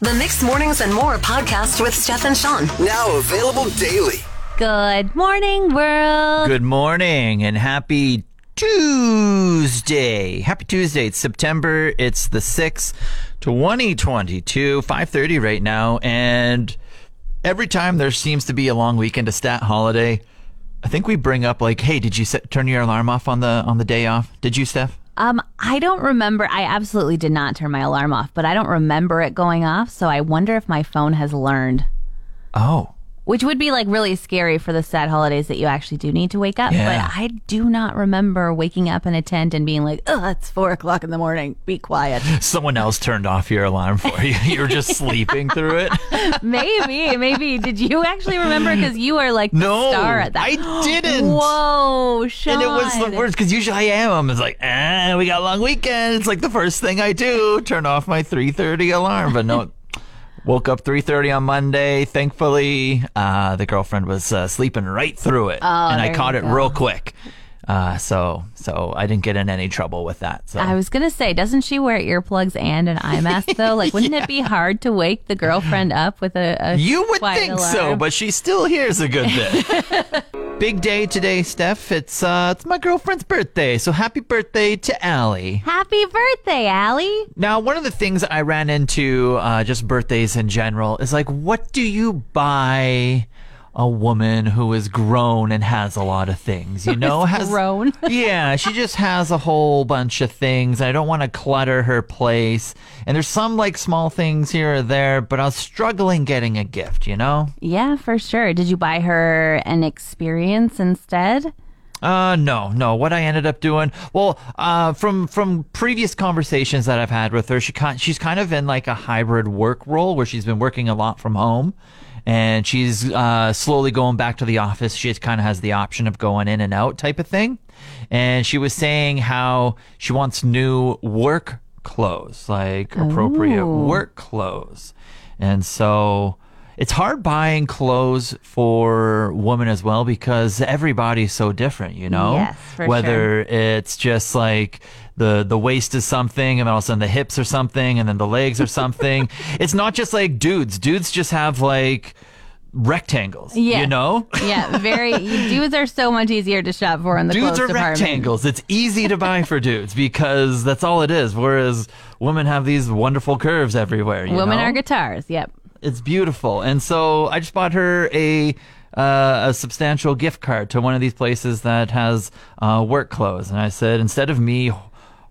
The Mixed Mornings and More podcast with Steph and Sean. Now available daily. Good morning, world. Good morning and happy Tuesday. Happy Tuesday. It's September. It's the 6th, 2022, 5.30 right now. And every time there seems to be a long weekend, a stat holiday, I think we bring up like, hey, did you set, turn your alarm off on the on the day off? Did you, Steph? Um, I don't remember. I absolutely did not turn my alarm off, but I don't remember it going off. So I wonder if my phone has learned, Oh. Which would be like really scary for the stat holidays that you actually do need to wake up. Yeah. But I do not remember waking up in a tent and being like, "Oh, it's four o'clock in the morning. Be quiet." Someone else turned off your alarm for you. You were just sleeping through it. maybe, maybe. Did you actually remember? Because you are like the No, star at that. I didn't. Whoa, Sean. And it was the worst because usually I am. It's like, ah, we got a long weekend. It's like the first thing I do, turn off my 3:30 alarm. But no, woke up 3:30 on Monday. Thankfully, uh, the girlfriend was uh, sleeping right through it, and I caught it go. real quick. Uh, so, so I didn't get in any trouble with that. So I was gonna say, doesn't she wear earplugs and an eye mask though? Like, wouldn't it be hard to wake the girlfriend up with a? a You would think so, but she still hears a good bit. Big day today, Steph. It's uh, it's my girlfriend's birthday, so happy birthday to Allie. happy birthday, Allie! Now, one of the things I ran into, uh, just birthdays in general, is like, what do you buy a woman who is grown and has a lot of things? You know, has grown? yeah, she just has a whole bunch of things. I don't want to clutter her place, and there's some like small things here or there, but I was struggling getting a gift. You know. Yeah, for sure. Did you buy her an experience instead? Uh no, no. What I ended up doing, well, uh, from from previous conversations that I've had with her, she kind she's kind of in like a hybrid work role where she's been working a lot from home, and she's uh, slowly going back to the office. She kind of has the option of going in and out type of thing, and she was saying how she wants new work clothes, like appropriate work clothes, and so it's hard buying clothes for women as well because everybody's so different, you know? Yes, for Whether it's just like the the waist is something and then all of a sudden the hips are something and then the legs are something. it's not just like dudes. Dudes just have like rectangles. Yeah. You know? Yeah, very. dudes are so much easier to shop for in the dudes are department. rectangles. It's easy to buy for dudes because that's all it is. Whereas women have these wonderful curves everywhere. You Women know? are guitars. Yep. It's beautiful. And so I just bought her a uh, a substantial gift card to one of these places that has uh, work clothes. And I said, instead of me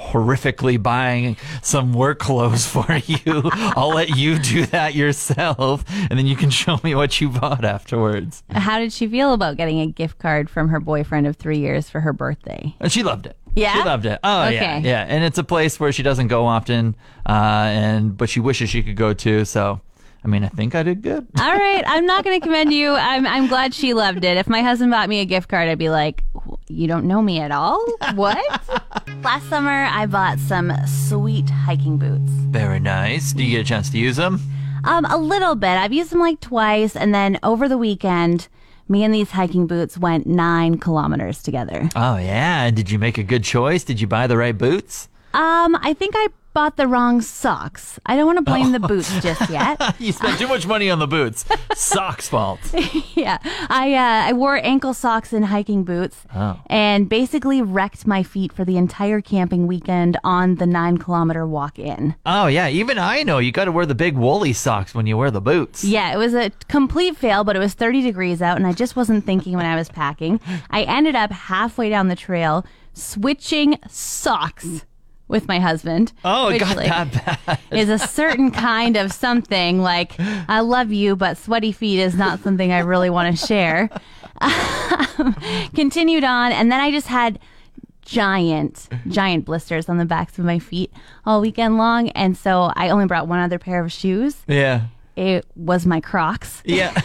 horrifically buying some work clothes for you, I'll let you do that yourself, and then you can show me what you bought afterwards. How did she feel about getting a gift card from her boyfriend of three years for her birthday? And she loved it. Yeah? she loved it. Oh yeah, Okay. yeah. And it's a place where she doesn't go often, uh, and but she wishes she could go to. So, I mean, I think I did good. All right, I'm not going to commend you. I'm I'm glad she loved it. If my husband bought me a gift card, I'd be like, "You don't know me at all." What? Last summer, I bought some sweet hiking boots. Very nice. Do you get a chance to use them? Um, a little bit. I've used them like twice, and then over the weekend, me and these hiking boots went nine kilometers together. Oh yeah. And Did you make a good choice? Did you buy the right boots? Um, I think I bought the wrong socks. I don't want to blame the boots just yet. You spent too much money on the boots. Socks fault. yeah, I uh, I wore ankle socks and hiking boots, and basically wrecked my feet for the entire camping weekend on the nine kilometer walk in. Oh yeah, even I know you got to wear the big woolly socks when you wear the boots. Yeah, it was a complete fail, but it was 30 degrees out, and I just wasn't thinking when I was packing. I ended up halfway down the trail switching socks with my husband. Oh, it got like, that bad. is a certain kind of something like I love you, but sweaty feet is not something I really want to share. Continued on, and then I just had giant, giant blisters on the backs of my feet all weekend long. And so I only brought one other pair of shoes. Yeah. It was my Crocs, Yeah.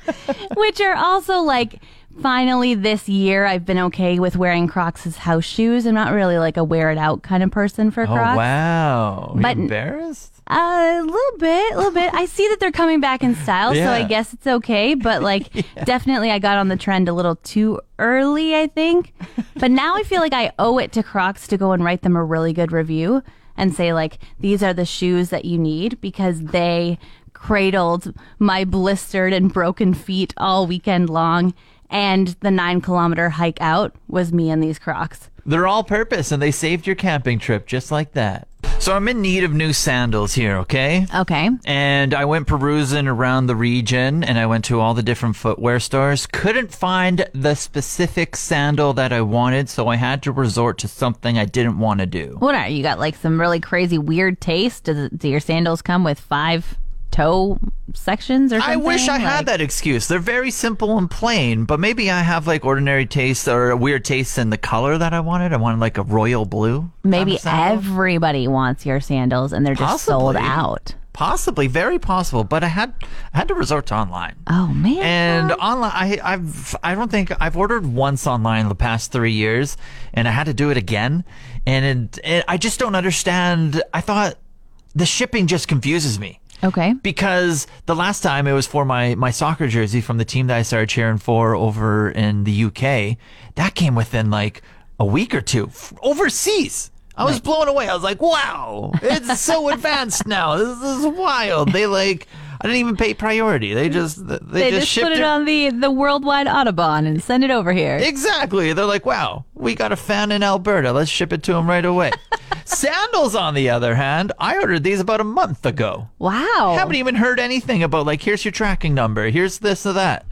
which are also like, finally this year I've been okay with wearing Crocs as house shoes. I'm not really like a wear it out kind of person for Crocs. oh Crocs. wow. Are you But- embarrassed? A little bit, a little bit. I see that they're coming back in style, so I guess it's okay. But like, definitely, I got on the trend a little too early, I think. But now I feel like I owe it to Crocs to go and write them a really good review and say like, these are the shoes that you need because they cradled my blistered and broken feet all weekend long. And the nine kilometer hike out was me in these Crocs. They're all purpose and they saved your camping trip just like that. So I'm in need of new sandals here, okay? Okay. And I went perusing around the region and I went to all the different footwear stores. Couldn't find the specific sandal that I wanted, so I had to resort to something I didn't want to do. What are you got? Like some really crazy weird taste? Do, do your sandals come with five toe sections or something. I wish I had that excuse. They're very simple and plain, but maybe I have like ordinary taste or weird taste in the color that I wanted. I wanted like a royal blue. Maybe everybody wants your sandals and they're just sold out. Possibly, very possible, but I had I had to resort to online. Oh man. And online, I, I've, I don't think I've ordered once online in the past three years, and I had to do it again. And it, it, I just don't understand. I thought the shipping just confuses me okay. because the last time it was for my, my soccer jersey from the team that I started cheering for over in the UK. That came within like a week or two f- overseas. I was blown away. I was like, wow, it's so advanced now. This is wild. They like, I didn't even pay priority. They just, they, They just, just shipped put it it on the the worldwide Autobahn and send it over here. Exactly. They're like, wow, we got a fan in Alberta. Let's ship it to him right away. Sandals, on the other hand, I ordered these about a month ago. wow. Haven't even heard anything about, like, here's your tracking number, here's this or that.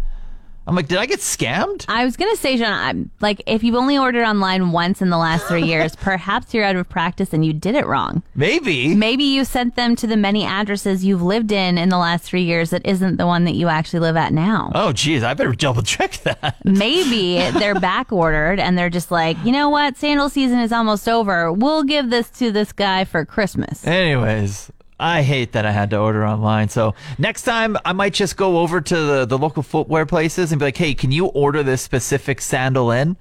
I'm like, did I get scammed? I was gonna say, John, I'm like, if you've only ordered online once in the last three years, perhaps you're out of practice and you did it wrong. Maybe. Maybe you sent them to the many addresses you've lived in in the last three years that isn't the one that you actually live at now. Oh, geez, I better double check that. Maybe they're back ordered and they're just like, you know what? Sandal season is almost over. We'll give this to this guy for Christmas. Anyways, I hate that I had to order online. So next time I might just go over to the, the local footwear places and be like, hey, can you order this specific sandal in?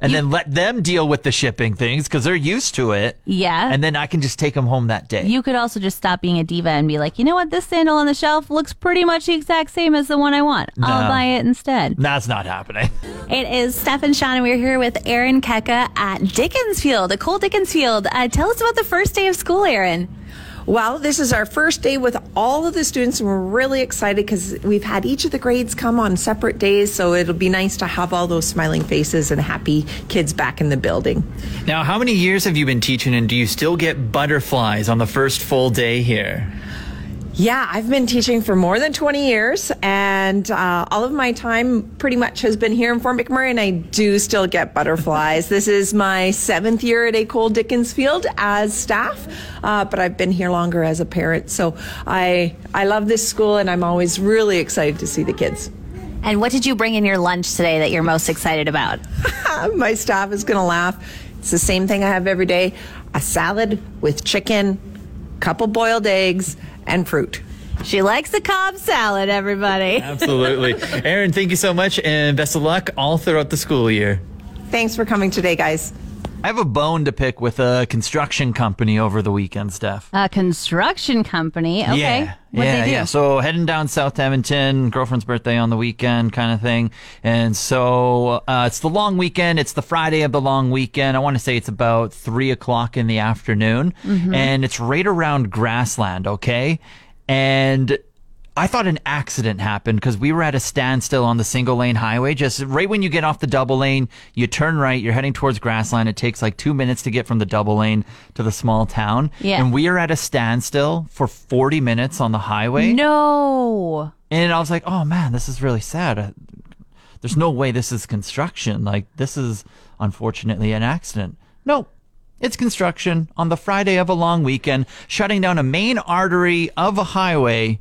And then let them deal with the shipping things because they're used to it. Yeah. And then I can just take them home that day. You could also just stop being a diva and be like, you know what? This sandal on the shelf looks pretty much the exact same as the one I want. I'll buy it instead. That's not happening. It is Steph and Sean, and we're here with Aaron Keka at Dickinsfield, the École Dickinsfield. Uh, tell us about the first day of school, Aaron. Well, this is our first day with all of the students, and we're really excited because we've had each of the grades come on separate days. So it'll be nice to have all those smiling faces and happy kids back in the building. Now, how many years have you been teaching and do you still get butterflies on the first full day here? Yeah, I've been teaching for more than 20 years, and uh, all of my time pretty much has been here in Fort McMurray, and I do still get butterflies. this is my seventh year at École Dickinsfield as staff, uh, but I've been here longer as a parent. So I, I love this school, and I'm always really excited to see the kids. And what did you bring in your lunch today that you're most excited about? my staff is going to laugh. It's the same thing I have every day a salad with chicken, couple boiled eggs, and fruit. She likes the Cobb salad, everybody. Absolutely. Aaron, thank you so much and best of luck all throughout the school year. Thanks for coming today, guys. I have a bone to pick with a construction company over the weekend, Steph. A construction company. Okay. Yeah, What'd yeah, they do? yeah. So heading down South Edmonton, girlfriend's birthday on the weekend, kind of thing. And so uh, it's the long weekend. It's the Friday of the long weekend. I want to say it's about three o'clock in the afternoon, Mm-hmm. and it's right around grassland. Okay, and. I thought an accident happened because we were at a standstill on the single lane highway. Just right when you get off the double lane, you turn right, you're heading towards grassland. It takes like two minutes to get from the double lane to the small town. Yeah. And we are at a standstill for 40 minutes on the highway. No. And I was like, oh man, this is really sad. There's no way this is construction. Like, this is unfortunately an accident. No, it's construction on the Friday of a long weekend, shutting down a main artery of a highway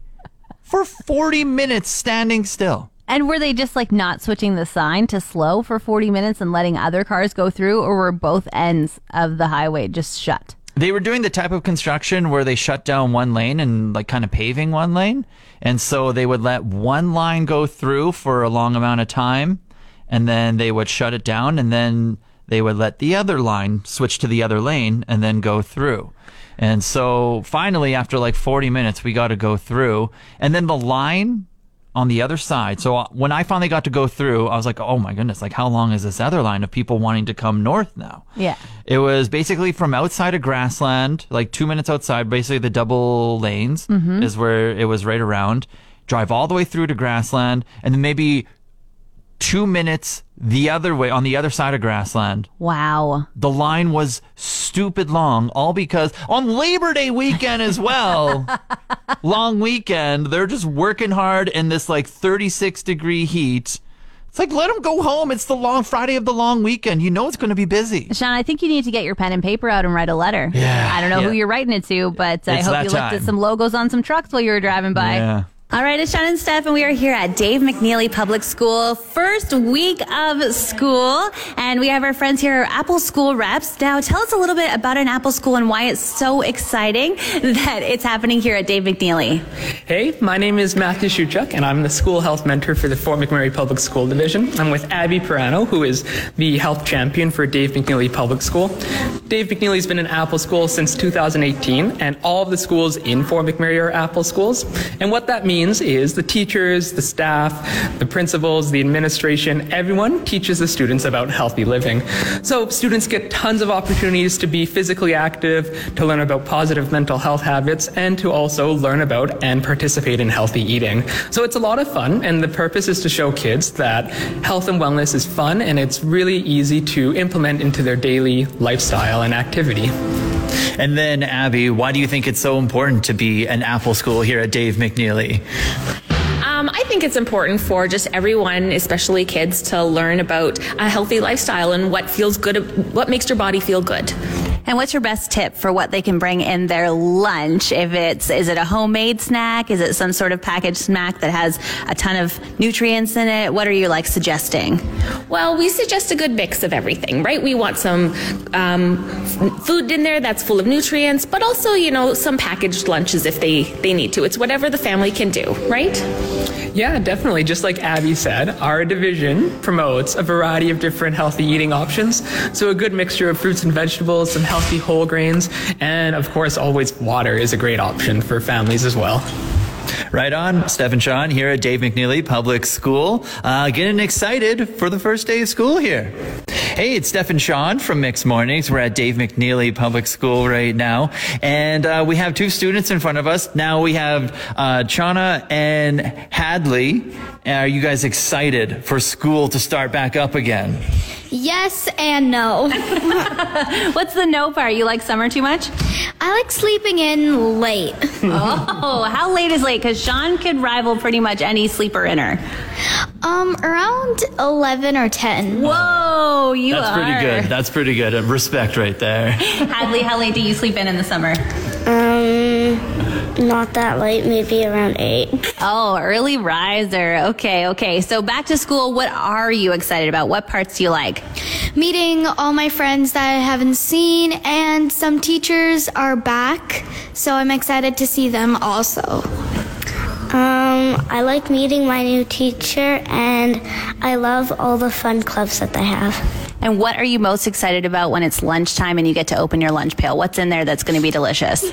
for 40 minutes standing still. And were they just like not switching the sign to slow for 40 minutes and letting other cars go through, or were both ends of the highway just shut? They were doing the type of construction where they shut down one lane and like kind of paving one lane. And so they would let one line go through for a long amount of time and then they would shut it down and then they would let the other line switch to the other lane and then go through. And so finally, after like 40 minutes, we got to go through and then the line on the other side. So uh, when I finally got to go through, I was like, oh my goodness, like how long is this other line of people wanting to come north now? Yeah. It was basically from outside of grassland, like two minutes outside, basically the double lanes is where it was right around. Drive all the way through to grassland and then maybe two minutes the other way on the other side of grassland. Wow. The line was stupid long, all because on Labor Day weekend as well, long weekend, they're just working hard in this like 36 degree heat. It's like, let them go home. It's the long Friday of the long weekend. You know it's going to be busy. Sean, I think you need to get your pen and paper out and write a letter. Yeah, I don't know who you're writing it to, but I hope you looked at some logos on some trucks while you were driving by. Yeah. All right, it's Sean and Steph, and we are here at Dave McNally Public School. First week of school, and we have our friends here, Apple School reps. Now, tell us a little bit about an Apple School and why it's so exciting that it's happening here at Dave McNally. Hey, my name is Matthew Shuchuk, and I'm the school health mentor for the Fort McMurray Public School Division. I'm with Abby Pirano, who is the health champion for Dave McNally Public School. Dave McNally's been an Apple school since 2018, and all of the schools in Fort McMurray are Apple schools. And what that means is the teachers, the staff, the principals, the administration, everyone teaches the students about healthy living. So students get tons of opportunities to be physically active, to learn about positive mental health habits, and to also learn about and participate in healthy eating. So it's a lot of fun, and the purpose is to show kids that health and wellness is fun and it's really easy to implement into their daily lifestyle and activity. And then, Abby, why do you think it's so important to be an Apple school here at Dave McNally? Um, I think it's important for just everyone, especially kids, to learn about a healthy lifestyle and what feels good, what makes your body feel good. And what's your best tip for what they can bring in their lunch? If it's, is it a homemade snack? Is it some sort of packaged snack that has a ton of nutrients in it? What are you like suggesting? Well, we suggest a good mix of everything, right? We want some um, food in there that's full of nutrients, but also, you know, some packaged lunches if they, they need to. It's whatever the family can do, right? Yeah, definitely. Just like Abby said, our division promotes a variety of different healthy eating options. So, a good mixture of fruits and vegetables, some healthy whole grains, and of course, always water is a great option for families as well. Right on. Steph and Sean here at Dave McNally Public School. Uh, getting excited for the first day of school here. Hey, it's Steph and Sean from Mixed Mornings. We're at Dave McNally Public School right now. And uh, we have two students in front of us. Now we have uh, Chana and Hadley. Are you guys excited for school to start back up again? Yes and no. What's the no part? You like summer too much? I like sleeping in late. Oh, how late is late? Because Sean could rival pretty much any sleeper inner. Um, around 11 or 10. Whoa, you are That's are. pretty good. That's pretty good. Respect right there. Hadley, how late do you sleep in in the summer? Not that late, maybe around 8. Oh, early riser. Okay, okay. So back to school. What are you excited about? What parts do you like? Meeting all my friends that I haven't seen, and some teachers are back, so I'm excited to see them also. Um, I like meeting my new teacher, and I love all the fun clubs that they have. And what are you most excited about when it's lunchtime and you get to open your lunch pail? What's in there that's going to be delicious?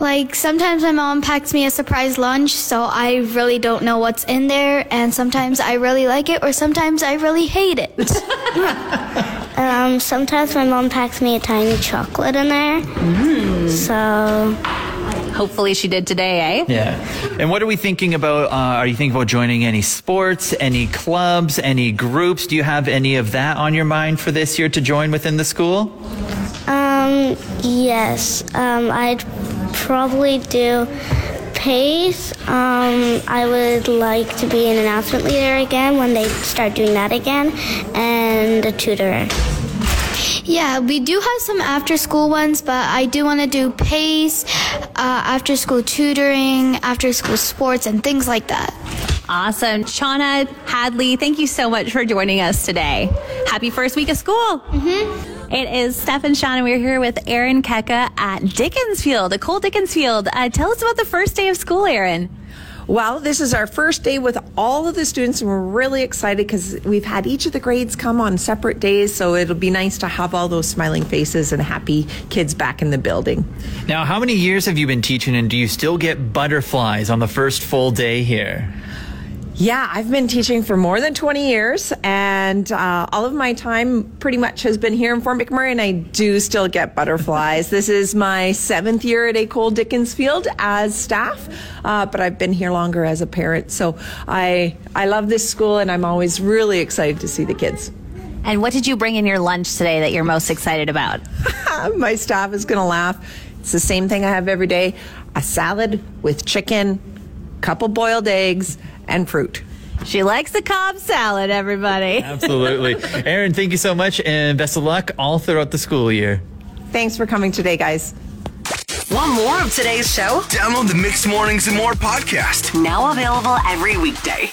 Like sometimes my mom packs me a surprise lunch, so I really don't know what's in there, and sometimes I really like it, or sometimes I really hate it. um, sometimes my mom packs me a tiny chocolate in there. So Hopefully she did today, eh? Yeah. And what are we thinking about? Uh, are you thinking about joining any sports, any clubs, any groups? Do you have any of that on your mind for this year to join within the school? Um, yes. Um, I'd probably do pace. Um, I would like to be an announcement leader again when they start doing that again, and a tutor. Yeah, we do have some after school ones, but I do want to do PACE, uh, after school tutoring, after school sports, and things like that. Awesome. Shauna Hadley, thank you so much for joining us today. Happy first week of school. Mm-hmm. It is Steph and Shauna. We're here with Aaron Keka at Dickinsfield, École Dickinsfield. Uh, tell us about the first day of school, Aaron. Well, this is our first day with all of the students, and we're really excited because we've had each of the grades come on separate days, so it'll be nice to have all those smiling faces and happy kids back in the building. Now, how many years have you been teaching, and do you still get butterflies on the first full day here? Yeah, I've been teaching for more than 20 years, and uh, all of my time pretty much has been here in Fort McMurray, and I do still get butterflies. this is my seventh year at École Dickinsfield as staff, uh, but I've been here longer as a parent. So I, I love this school, and I'm always really excited to see the kids. And what did you bring in your lunch today that you're most excited about? my staff is going to laugh. It's the same thing I have every day a salad with chicken, couple boiled eggs, and fruit. She likes the Cobb salad, everybody. Absolutely. Aaron, thank you so much and best of luck all throughout the school year. Thanks for coming today, guys. Want more of today's show? Download the Mixed Mornings and More podcast. Now available every weekday.